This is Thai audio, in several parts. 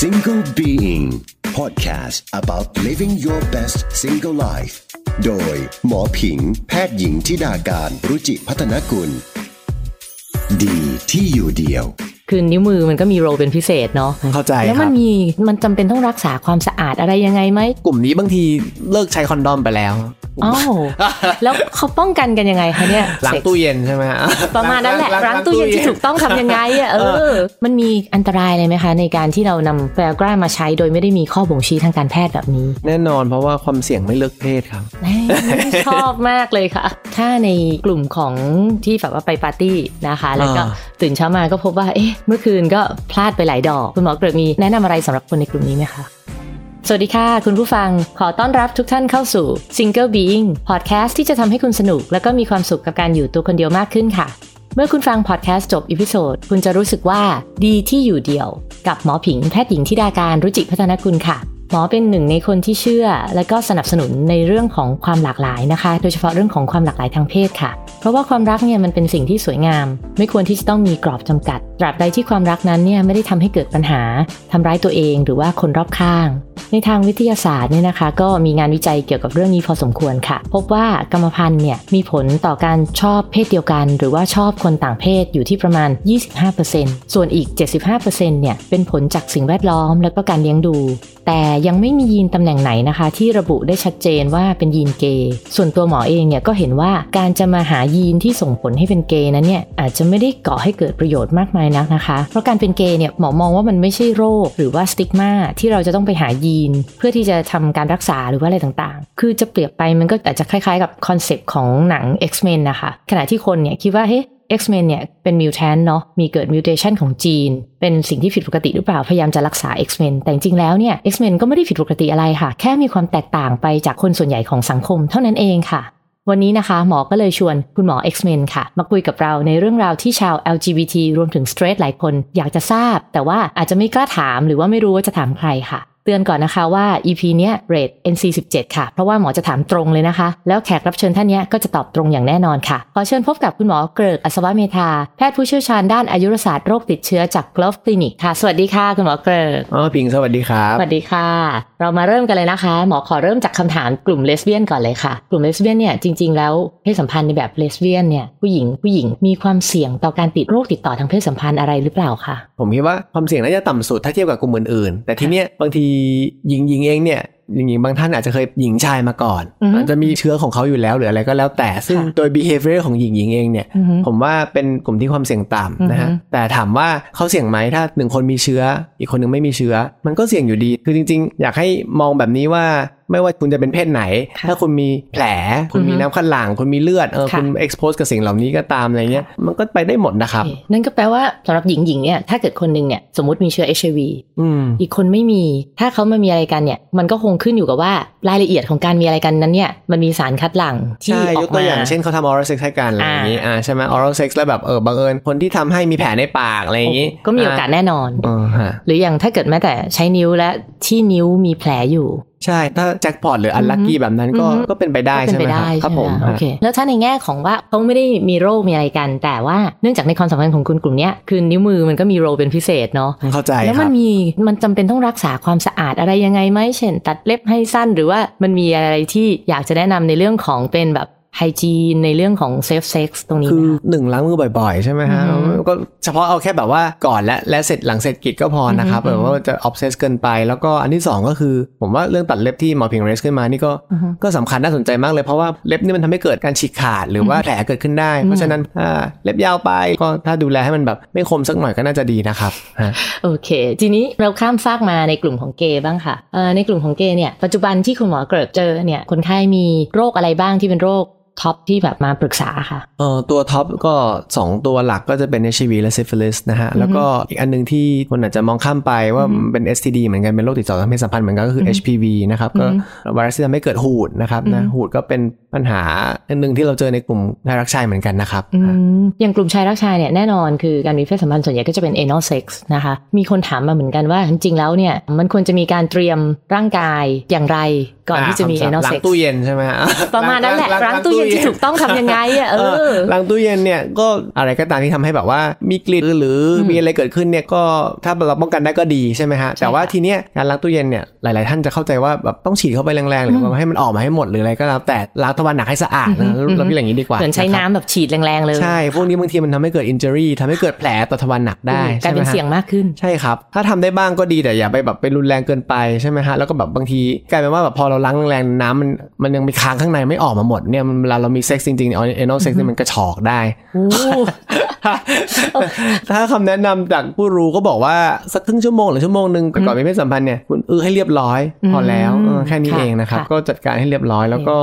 Single Being Podcast about living your best single life โดยหมอผิง แพทย์หญิงทิดาการรุจิพัฒนกุล ดีที่อยู่เดียวคือนิ้วมือมันก็มีโรลเป็นพิเศษเนาะเข้าใจแล้วคมัรันบมีมันจำเป็นต้องรักษาความสะอาดอะไรยังไงไหมกลุ่มนี้บางทีเลิกใช้คอนดอมไปแล้ว อ้าวแล้วเขาป้องกันกันยังไงคะเนี่ยล้างเซ็กซ์ตู้เย็นใช่ไหมฮะประมาณนั้นแหละล้างตู้เย็นที่ถูกต้องทำยังไงอะเออ มันมีอันตรายเลยไหมคะ ในการที่เรานำแฟลกรามาใช้โดยไม่ได้มีข้อบ่งชี้ทางการแพทย์แบบนี้ แน่นอนเพราะว่าความเสี่ยงไม่เลือกเพศครับแหมชอบมากเลยค่ะ ถ้าในกลุ่มของที่แบบว่าไปปาร์ตี้นะคะ แล้วก็อ่าตื่นเช้ามาก็พบว่าเอ๊ะเมื่อคืนก็พลาดไปหลายดอก คุณหมอเกริกมีแนะนำอะไรสำหรับคนในกลุ่มนี้ไหมคะ สวัสดีค่ะ คุณผู้ฟังขอต้อนรับทุกท่านเข้าสู่ Single Being Podcast ที่จะทำให้คุณสนุก และก็มีความสุขกับการอยู่ตัวคนเดียวมากขึ้นค่ะ เมื่อคุณฟังพอดแคสต์จบ episode คุณจะรู้สึกว่าดีที่อยู่เดียว กับหมอผิงแพทย์หญิงทิดาการรุจิพัฒนกุลค่ะ หมอเป็นหนึ่งในคนที่เชื่อ และก็สนับสนุนในเรื่องของความหลากหลายนะคะ โดยเฉพาะเรื่องของความหลากหลายทางเพศค่ะ เพราะว่าความรักเนี่ยมันเป็นสิ่งที่สวยงาม ไม่ควรที่จะต้องมีกรอบจำกัด ตราบใดที่ความรักนั้นเนี่ยไม่ได้ทำให้เกิดปัญหาทำร้ายตัวเองหรือว่าคนรอบข้าง ในทางวิทยาศาสตร์เนี่ยนะคะ ก็มีงานวิจัยเกี่ยวกับเรื่องนี้พอสมควรค่ะ พบว่ากรรมพันธุ์เนี่ยมีผลต่อการชอบเพศเดียวกัน หรือว่าชอบคนต่างเพศอยู่ที่ประมาณ 25%ส่วนอีก 75%เนี่ยเป็นผลจากสิ่งแวดล้อมแล้วก็การเลี้ยงดู แต่ยังไม่มียีนตำแหน่งไหนนะคะ ที่ระบุได้ชัดเจนว่าเป็นยีนเกย์ส่วนตัวหมอเองเนี่ยก็เห็นว่าการจะมาหายีนที่ส่งผลให้เป็นเกย์นั้นเนี่ยอาจจะไม่ได้ก่อให้เกิดประโยชน์มากมายนักนะคะ เพราะการเป็นเกย์เนี่ยหมอมองว่ามันไม่ใช่โรค หรือว่าสติ๊กมาที่เราจะต้องไปหายีน เพื่อที่จะทำการรักษาหรือว่าอะไรต่างๆ คือจะเปรียบไปมันก็อาจจะคล้ายๆ กับ concept ของหนัง X-Men นะคะ ขณะที่คนเนี่ยคิดว่าเฮ้ X-Men เนี่ยเป็น mutant เนาะมีเกิด mutation ของจีน เป็นสิ่งที่ผิดปกติหรือเปล่า พยายามจะรักษา X-Men แต่จริงๆแล้วเนี่ย X-Men ก็ไม่ได้ผิดปกติอะไรค่ะ แค่มีความแตกต่างไปจากคนส่วนใหญ่ของสังคมเท่านั้นเองค่ะ วันนี้นะคะ หมอก็เลยชวนคุณหมอ X-Men ค่ะ มาคุยกับเราในเรื่องราวที่ชาว LGBT รวมถึง straight หลายคน อยากจะทราบ แต่ว่าอาจจะไม่กล้าถามหรือว่าไม่รู้ว่าจะถามใครค่ะ ตือนก่อนนะคะว่า EP เนี้ยเรท NC 17 ค่ะ เพราะว่าหมอจะถามตรงเลยนะคะ แล้วแขกรับเชิญท่านเนี้ยก็จะตอบตรงอย่างแน่นอนค่ะ ขอเชิญพบกับคุณหมอเกริกอัศวเมธา แพทย์ผู้เชี่ยวชาญด้านอายุรศาสตร์โรคติดเชื้อจาก Glove Clinic ค่ะ สวัสดีค่ะ คุณหมอเกริกอ๋อปิงสวัสดีครับ สวัสดีค่ะ เรามาเริ่มกันเลยนะคะ หมอขอเริ่มจากคำถามกลุ่มเลสเบี้ยนก่อนเลยค่ะ กลุ่มเลสเบี้ยนเนี่ยจริง ๆ แล้วเพศสัมพันธ์ในแบบเลสเบี้ยนเนี่ยผู้หญิงผู้หญิงมีความเสี่ยงต่อการติดโรคติดต่อทางเพศสัมพันธ์อะไรหรือเปล่าคะผมคิดว่าความเสี่ยงน่าจะต่ำสุดถ้าเทียบกับกลุ่มอื่นๆแต่ทีเนี้ยบางทีหญิงหญิงเองเนี่ยหญิงหญิงบางท่านอาจจะเคยหญิงชายมาก่อนอือฮึอาจจะมีเชื้อของเขาอยู่แล้วหรืออะไรก็แล้วแต่ ซึ่งค่ะโดย behavior ของหญิงหญิงเองเนี่ยอือฮึผมว่าเป็นกลุ่มที่ความเสี่ยงต่ำนะฮะอือฮึแต่ถามว่าเขาเสี่ยงไหมถ้าหนึ่งคนมีเชื้อ อีกคนหนึงไม่มีเชื้อ มันก็เสี่ยงอยู่ดี คือจริง ๆ อยากให้มองแบบนี้ว่า ไม่ว่าคุณจะเป็นเพศไหนค่ะถ้าคุณมีแผล คุณมีอือฮึน้ำข้างหลังคุณมีเลือดเออค่ะคุณ expose กับสิ่งเหล่านี้ก็ตามอะไรเงี้ยมันก็ไปได้หมดนะครับโอเคนั่นก็แปลว่าสำหรับหญิงหญิงเนี่ยถ้าเกิดคนหนึ่งเนี่ยสมมติมีเชื้อ HIV อืมอีกคนไม่มี ถ้าเขามามีอะไรกันเนี่ยมันก็คงขึ้นอยู่กับว่ารายละเอียดของการมีอะไรกันนั้นเนี่ยมันมีสารคัดหลั่งที่ใช่อยอกกตัวมาอย่างเช่นเขาทำ oral sex ให้กันอะไรอย่างนี้อ่าใช่ไหม oral sex แล้วแบบเออบังเอิญคนที่ทำให้มีแผลในปากอะไรอย่างนี้ ก็มีโอกาสแน่นอนเออฮะหรืออย่างถ้าเกิดแม้แต่ใช้นิ้วและที่นิ้วมีแผลอยู่ ใช่ ถ้าแจ็คพอตหรืออันลัคกี้แบบนั้นก็อือฮึก็เป็นไปได้ก็เป็ใช่นไหไปมครับได้ครับใช่ไหผมมโอเคแล้วถ้าในแง่ของว่าเขาไม่ได้มีโรคมีอะไรกัน แต่ว่าเนื่องจากในความสัมพันธ์ของคุณกลุ่มเนี้ยคือนิ้วมือมันก็มี role เป็นพิเศษเนาะเข้าใจแล้วคมัรันบมีมันจำเป็นต้องรักษาความสะอาดอะไรยังไงไหมเช่น ตัดเล็บให้สั้นหรือว่ามันมีอะไรที่อยากจะแนะนำในเรื่องของเป็นแบบ hygiene ในเรื่องของ safe sex ตรงนี้คือนะคะหนึ่งล้างมือบ่อยๆ ใช่ไหมฮะอือฮึก็เฉพาะเอาแค่แบบว่าก่อนและและเสร็จหลังเสร็จกิจก็พอนะครับอือฮึแบบว่าจะ obsess เกินไป แล้วก็อันที่สองก็คือ ผมว่าเรื่องตัดเล็บที่หมอพิง raise ขึ้นมานี่ก็อือฮึก็สำคัญน่าสนใจมากเลยเพราะว่าเล็บนี่มันทำให้เกิดการฉีกขาดหรือว่าแผลเกิดขึ้นได้ เพราะฉะนั้นถ้าเล็บยาวไปก็ถ้าดูแลให้มันแบบไม่คมสักหน่อยก็น่าจะดีนะครับฮะโอเค ทีนี้เราข้ามฟากมาในกลุ่มของเกย์บ้างค่ะเอ่อในกลุ่มของเกย์เนี่ยปัจจุบันที่คุณหมอเกิดเจอเนี่ยคนไข้มีโรคอะไรบ้างที่เป็นโรค top ที่แบบมาปรึกษาค่ะเอ่อตัว top ก็ 2 ตัวหลักก็จะเป็น HIV และ syphilis นะฮะ แล้วก็อีกอันหนึงที่คนอาจจะมองข้ามไปว่าอือฮึมันเป็น STD เหมือนกัน เป็นโรคติดต่อทางเพศสัมพันธ์เหมือนกันก็คือออฮึ HPV นะครับ ก็อือไวรัสที่ทำให้เกิดหูดนะครับนะอือฮึหูดก็เป็นปัญหาอันหนึ่งที่เราเจอในกลุ่มชายรักชายเหมือนกันนะครับอืมอย่างกลุ่มชายรักชายเนี่ยแน่นอนคือการมีเพศสัมพันธ์ส่วนใหญ่ก็จะเป็น anal sex นะคะมีคนถามมาเหมือนกันว่าจริงๆแล้วเนี่ยมันควรจะมีการเตรียมร่างกายอย่างไร ก่อนที่จะมีา anal ล้าง sex ตู้เย็นใช่ไหมฮะประมาณนั้นแหละล้างตู้เย็นที่ถูกต้องทำยังไงอะเออล้างตู้เย็นเนี่ยก็อะไรก็ตามที่ทำให้แบบว่ามีกลิ่นหรือมีอะไรเกิดขึ้นเนี่ยก็ถ้าเราป้องกันได้ก็ดีใช่ไหมฮะแต่ว่าทีเนี้ยการล้างตู้เย็นเนี่ยหลาย ๆ ท่านจะเข้าใจว่าแบบต้องฉีดเข้าไปแรง ๆ หรือว่าให้มันออกมาให้หมดหรืออะไรก็แล้วแต่ล้างทวารหนักให้สะอาดนะเราพี่อย่างนี้ดีกว่าเหมือนใช้น้ำแบบฉีดแรง ๆ เลยใช่พวกนี้บางทีมันทำให้เกิด injury ทำให้เกิดแผลต่อทวารหนักได้กลายเป็นใช่ไหมฮะเสี่ยงมากขึ้นใช่ครับ ถ้าทำได้บ้างก็ดีแต่อย่าไปแบบไปรุนแรงเกินไปใช่ไหมฮะแล้วก็แบบบางทีกลายเป็นว่าแบบพอเราล้างแรงๆน้ำมันมันยังมีค้างข้างในไม่ออกมาหมดเนี่ยมันเวลาเรามีเซ็กซ์จริงๆเอา anal sex นี่มันกระฉอกได้ ถ้าคำแนะนำจากผู้รู้ก็บอกว่าสักครึ่งชั่วโมงหรือชั่วโมงหนึ่งก่อนมีเพศสัมพันธ์เนี่ยคุณอื้อให้เรียบร้อยพอแล้วเออแค่นี้ค่ะเองนะครับค่ะก็จัดการให้เรียบร้อยแล้วก็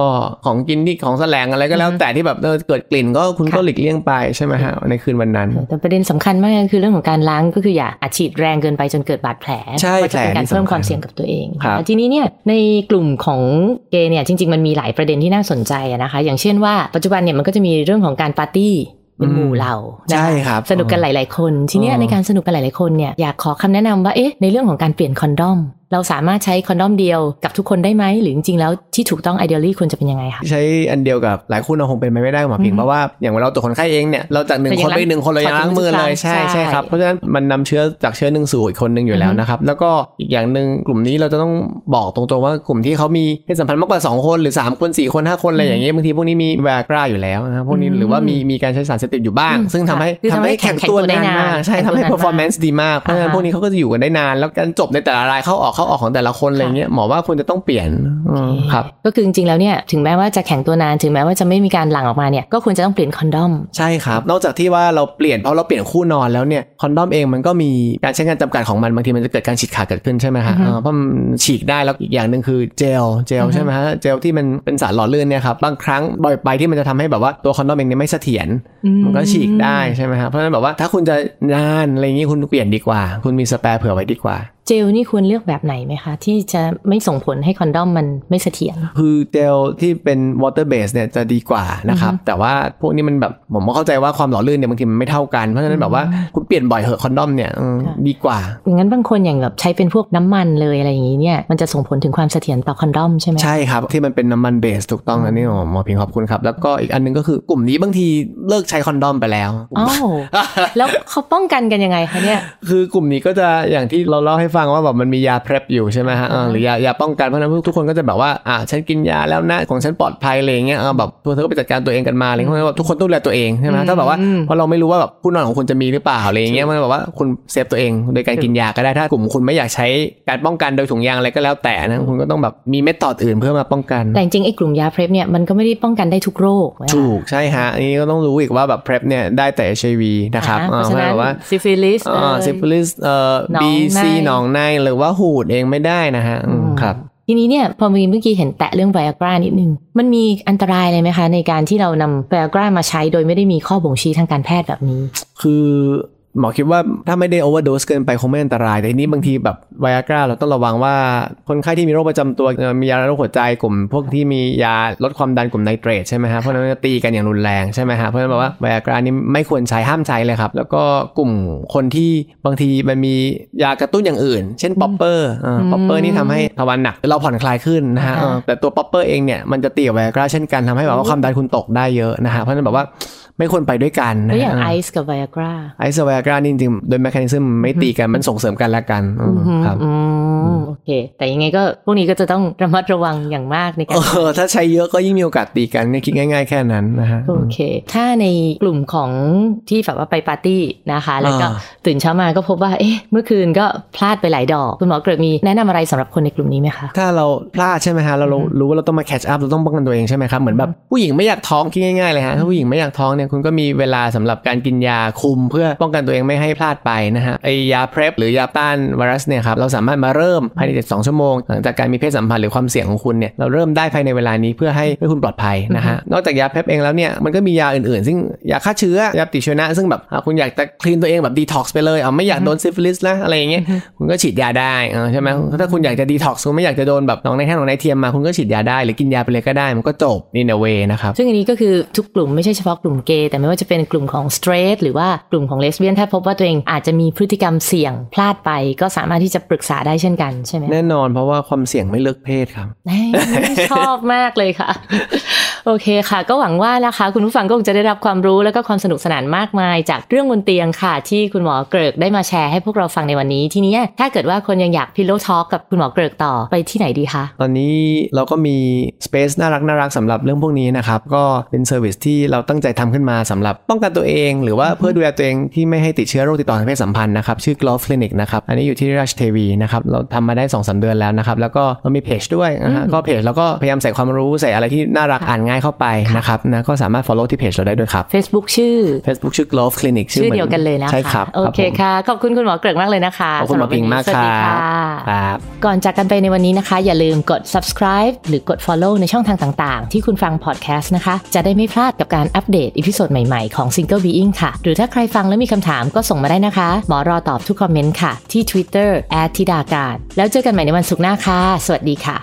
ของกินที่ของแสลงอะไรก็แล้วแต่ที่แบบเออเกิดกลิ่นก็คุณก็หลีกเลี่ยงไปใช่ไหมฮะในคืนวันนั้นแต่ประเด็นสำคัญมากคือเรื่องของการล้างก็คืออย่าอัดฉีดแรงเกินไปจนเกิดบาดแผลใช่ก็จะเป็นการแผลนี่เพิ่มสำคัญความเสี่ยงกับตัวเองครับทีนี้เนี่ยในกลุ่มของเกย์เนี่ยจริง ๆ มันมีหลายประเด็นที่น่าสนใจอะนะคะ อย่างเช่นว่าปัจจุบันเนี่ยมันก็จะมีเรื่องของการปาร์ตี้ เป็นหมู่เหล่านะะใช่ครับ สนุกกันหลาย ๆ คน ทีเนี้ยอ๋อในการสนุกกันหลาย ๆ คนเนี่ยอยากขอคำแนะนำว่าเอ๊ะในเรื่องของการเปลี่ยนคอนดอม เราสามารถใช้คอนดอมเดียวกับทุกคนได้ไหมหรือจริงๆแล้วที่ถูกต้อง ideally ควรจะเป็นยังไงคะใช้อันเดียวกับหลายคู่เราคงเป็นไปไม่ได้หมอพิงเพราะว่าอย่างเวลาเราตรวจคนไข้เองเนี่ยเราจากหนึ่งก็ยัคงนไปหนึ่งคนเรายังล้างมือเลยใช่ใช่ใช่ใช่ครับเพราะฉะนั้นมันนำเชื้อจากเชื้อหนึ่งสู่อีกคนหนึ่งอยู่แล้วนะครับแล้วก็อีกอย่างหนึ่งกลุ่มนี้เราจะต้องบอกตรงๆว่ากลุ่มที่เขามีเพศสัมพันธ์มากกว่า 2 คนหรือ 3 คน 4 คน 5 คนอะไรอย่างเงี้ยบางทีพวกนี้มีแวกราอยู่แล้วนะครับพวกนี้หรือว่ามีมีการใช้สารเสพติดอยู่บ้าง ซึ่งทำให้คือทำทำให้ให้แข็งตัวแข็งตัวได้นานนานมากใช่แข็งทำตัวให้นานมาก performance ดีมากเพราะฉะนั้นอ่าฮะพวกนี้เขาก็จะอยู่กันได้นาน แล้วการจบในแต่ละรายเข้าออกเข้าออกของแต่ละคนอะไรเงี้ยหมอว่าควรจะต้องเปลี่ยนอืมครับก็คือจริงๆแล้วเนี่ยถึงแม้ว่าจะแข็งตัวนานถึงแม้ว่าจะไม่มีการหลั่งออกมาเนี่ยก็ควรจะต้องเปลี่ยน condomใช่ครับ นอกจากที่ว่าเราเปลี่ยนเพราะเราเปลี่ยนคู่นอนแล้วเนี่ย condom เองมันก็มีการใช้งานจำกัดของมันบางทีมันจะเกิดการฉีกขาดเกิดขึ้นใช่ไหมฮะอือฮึเออเพราะมันฉีกได้แล้วอีกอย่างหนึ่งคือเจลเจลอือฮึใช่ไหมฮะเจลที่มันเป็นสารหล่อลื่นเนี่ยครับบางครั้งบ่อยไปที่มันจะทำให้แบบว่าตัว condom เองเนี่ยไม่เสถียรมันก็ฉีกได้ใช่ไหมฮะเพราะฉะนั้นแบบว่าถ้าคุณจะนานอะไรอย่างงี้คุณเปลี่ยนดีกว่า คุณมี spare เผื่อไว้ดีกว่า เจลนี่ควรเลือกแบบไหนไหมคะ ที่จะไม่ส่งผลให้ condom มันไม่เสถียรคือเจลที่เป็น water base เนี่ยจะดีกว่านะครับ แต่ว่าพวกนี้มันแบบผมก็เข้าใจว่าความหล่อลื่นเนี่ยบางทีมันไม่เท่ากันเพราะฉะนั้นแบบว่าคุณเปลี่ยนบ่อยเหอะ condom เนี่ยอืมค่ะดีกว่าอย่างนั้นบางคนอย่างแบบใช้เป็นพวกน้ำมันเลยอะไรอย่างนี้เนี่ยมันจะส่งผลถึงความเสถียรต่อ condom ใช่ไหมใช่ครับที่มันเป็นน้ำมัน base ถูกต้องอันนี้หมอหมอพิงขอบคุณครับ แล้วก็อีกอันหนึงก็คือกลุ่มนี้บางทีเลิกใช้ condom ไปแล้วอ้าวแล้วเขาป้องกันกันยังไงคะเนี่ยคือกลุ่มนี้ก็จะอย่างที่เราเล่าให้ฟังว่าแบบมันมียา PrEP อยู่ใช่ไหมฮะเออหรือยายาป้องกันเพราะฉะนั้นทุกคนก็จะแบบว่าอ่าฉันกินยาแล้วนะของฉันปลอดภัยอะไรอย่างเงี้ยเออแบบตัวเธอก็ไปจัดการตัวเองกันมาอะไรเงี้ยเพราะฉะนั้นแบบทุกคนต้องดูแลตัวเองใช่ไหมถ้าแบบว่าอืมเพราะเราไม่รู้ว่าแบบคู่นอนของคุณจะมีหรือเปล่าอะไรอย่างเงี้ยมันแบบว่าคุณ save ตัวเองโดยการกินยาก็ได้ถ้ากลุ่มคุณไม่อยากใช้การป้องกันโดยถุงยางอะไรก็แล้วแต่นะคุณก็ต้องแบบมี method อื่นเพื่อมาป้องกัน แต่จริงๆไอ้กลุ่มยา PrEP เนี่ยมันก็ไม่ได้ป้องกันได้ทุกโรคนะคะถูกใช่ฮะอันนี้ก็ต้องรู้อีกว่าแบบ PrEP เนี่ยได้แต่ HIV นะครับอ่าเพราะฉะเออนั้นแบบว่าซิฟิลิสอ่าซิฟิลิสเอ่อหนองบีซีในหนองในหรือว่าหูดเองไม่ได้นะฮะอืมครับ ทีนี้เนี่ยพอมีเมื่อกี้เห็นแตะเรื่องไวอ g รานิดนึง มันมีอันตรายอะไรไหมคะ ในการที่เรานำไวอ g รามาใช้โดยไม่ได้มีข้อบ่งชี้ทางการแพทย์แบบนี้ คือ หมอคิดว่าถ้าไม่ได้ overdose เกินไปคงไม่อันตราย แต่ทีนี้บางทีแบบไวอ g ราเราต้องระวังว่าคนไข้ที่มีโรคประจำตัวเอ่อมียาโรคหัวใจกลุ่ม พวกที่มียาลดความดันกลุ่มไนเตรตใช่ไหมฮะเพราะฉะนั้นจะตีกันอย่างรุนแรงใช่ไหมฮะเพราะฉะนั้นแบบว่าไวอ g รานี่ไม่ควรใช้ห้ามใช้เลยครับ แล้วก็กลุ่มคนที่บางทีมันมียากระตุ้นอย่างอื่น เช่น popper popper นี่ทำให้ทวารหนักเราผ่อนคลายขึ้นนะฮะอ่าฮะเออแต่ตัว popper เองเนี่ยมันจะตีกับไวอ g ราเช่นกันทำให้แบบว่าความดันคุณตกได้เยอะนะฮะเพราะฉะนั้นแบบว่า ไม่ควรไปด้วยกันนะแล้วอย่างฮะไอซ์กับไวอ g ราไอซ์ไวอ g รานี่จริงๆโดย mechanism ไม่ตีกันมันส่งเสริมกันและกันอืมครับอืมโอเค แต่ยังไงก็พวกนี้ก็จะต้องระมัดระวังอย่างมากในการเออถ้าใช้เยอะก็ยิ่งมีโอกาสตีกันเนี่ยคิดง่าย ๆ แค่นั้นนะฮะโอเค ถ้าในกลุ่มของที่แบบว่าไปปาร์ตี้นะคะ แล้วก็อ่าตื่นเช้ามาก็พบว่าเอ๊ะเมื่อคืนก็พลาดไปหลายดอกคุณหมอเกิดมีแนะนำอะไรสำหรับคนในกลุ่มนี้ไหมคะถ้าเราพลาดใช่ไหมฮะเราเรารู้ว่าเราต้องมาแคชอัพเราต้องป้องกันตัวเองใช่ไหมครับเหมือนแบบผู้หญิงไม่อยากท้องคิดง่ายๆเลยฮะถ้าผู้หญิงไม่อยากท้องเนี่ยคุณก็มีเวลาสำหรับการกินยาคุม เพื่อป้องกันตัวเองไม่ให้พลาดไปนะฮะไอยาเพรหรือยาต้านไวรัสเนี่ยครับเราสามารถมาเริ่มภายใน72ชั่วโมง หลังจากการมีเพศสัมพันธ์หรือความเสี่ยงของคุณเนี่ยเราเริ่มได้ภายในเวลานี้เพื่อให้ให้คุณปลอดภัยนะฮะนอกจากยาเพรเองแล้วเนี่ยมันก็มียาอื่นๆ ซึ่งยาฆ่าเชื้อยาปฏิชีวนะซึ่งแบบคุณอยากจะ clean ตัวเองแบบดีท็อกซ์ไปเลยอะไม่อยากโดนซิฟิลิสนะอะไรอย่างเงี้ยคุณก็ฉีดยาได้ใช่ไหมถ้าคุณอยากจะดีท็อกซ์คุณไม่อยากจะโดนแบบหนองในแท่งหนองในเทียมมาคุณก็ฉีดยาได้หรือกินยาไปเลยก็ได้มันก็จบนี่นะเวนะครับซึ่งอันนี้ก็คือทุกกลุ่มไม่ใช่เฉพาะกลุ่มเกย์ แต่ไม่ว่าจะเป็นกลุ่มของ straight หรือว่ากลุ่มของเลสเบี้ยนถ้าพบว่าตัวเองอาจจะมีพฤติกรรมเสี่ยงพลาดไป ก็สามารถที่จะปรึกษาได้เช่นกันใช่ไหมแน่นอนเพราะว่าความเสี่ยงไม่เลือกเพศครับเอ้ยชอบมากเลยค่ะ โอเคค่ะ ก็หวังว่านะคะ คุณผู้ฟังก็คงจะได้รับความรู้แล้วก็ความสนุกสนานมากมาย จากเรื่องบนเตียงค่ะ ที่คุณหมอเกริกได้มาแชร์ให้พวกเราฟังในวันนี้ทีนี้ถ้าเกิดว่าคนยังอยากพิโลทอ l k กับคุณหมอเกริกต่อไปที่ไหนดีคะตอนนี้เราก็มี space น่ารักน่ารักสำหรับเรื่องพวกนี้นะครับก็เป็น service ที่เราตั้งใจทำขึ้นมาสำหรับป้องกันตัวเอง หรือว่าเพื่อดูแลตัวเองที่ไม่ให้ติดเชื้อโรคติดต่อทางเพศสัมพันธ์นะครับชื่อ Glove Clinic นะครับอันนี้อยู่ที่ราชเทวีนะครับเราทำมาได้2อสเดือนแล้วนะครับแล้วก็เรามีเพจด้วยนะฮะก็เพจเราก็พยายามใส่ความรู้ใส่อะไรที่น่ารักอ่านง่ายเข้าไปนะครับนะก็สามารถ follow ที่เพจเราได้ด้วยครับ Facebook ชื่อ Facebook ชื่อ Glove Clinic ชื่อหมืเดียวกันเลยนะคะใช่ครับโอเคครับผมค่ะ ขอบคุณคุณหมอเกริกมากเลยนะคะขอบคุณหมอปิงมากสวัสดีครัค่ะบครับก่อนจากกันไปในวันนี้นะคะ อย่าลืมกด subscribe หรือกด follow ในช่องทางต่าง ๆ ที่คุณฟัง podcast นะคะ จะได้ไม่พลาดกับการอัปเดต episode ใหม่ๆ ของ Single Being ค่ะ หรือถ้าใครฟังแล้วมีคำถามก็ส่งมาได้นะคะ หมอรอตอบทุกคอมเมนต์ค่ะ ที่ Twitter ธิดาการแล้วเจอกันใหม่ในวันศุกร์หน้าค่ะ สวัสดีค่ะ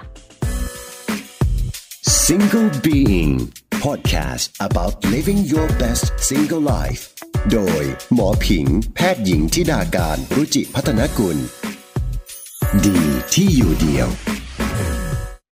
Single Being Podcast about living your best single life โดยหมอผิง แพทย์หญิงทิดาการรุจิพัฒนกุล ดีที่อยู่เดียว